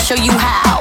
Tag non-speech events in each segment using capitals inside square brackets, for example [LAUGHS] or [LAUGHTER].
show you how.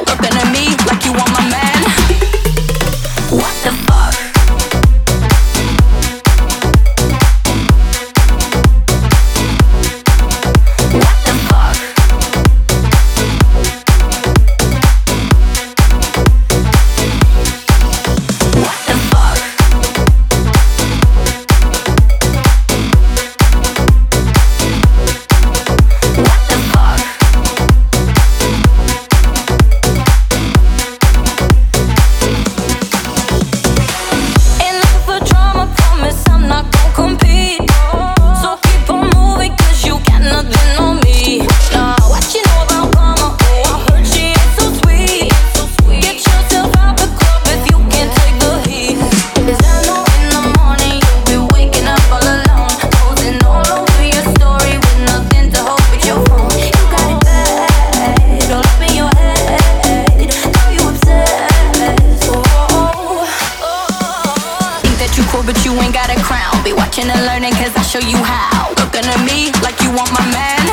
but you ain't got a crown. Be watching and learning, cause I show you how. Looking at me like you want my man. [LAUGHS]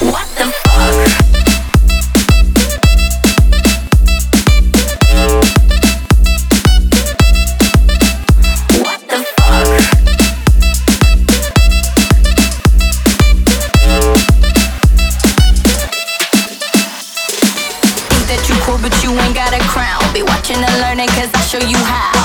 What the fuck? Cool, but you ain't got a crown. Be watching and cause I show you how.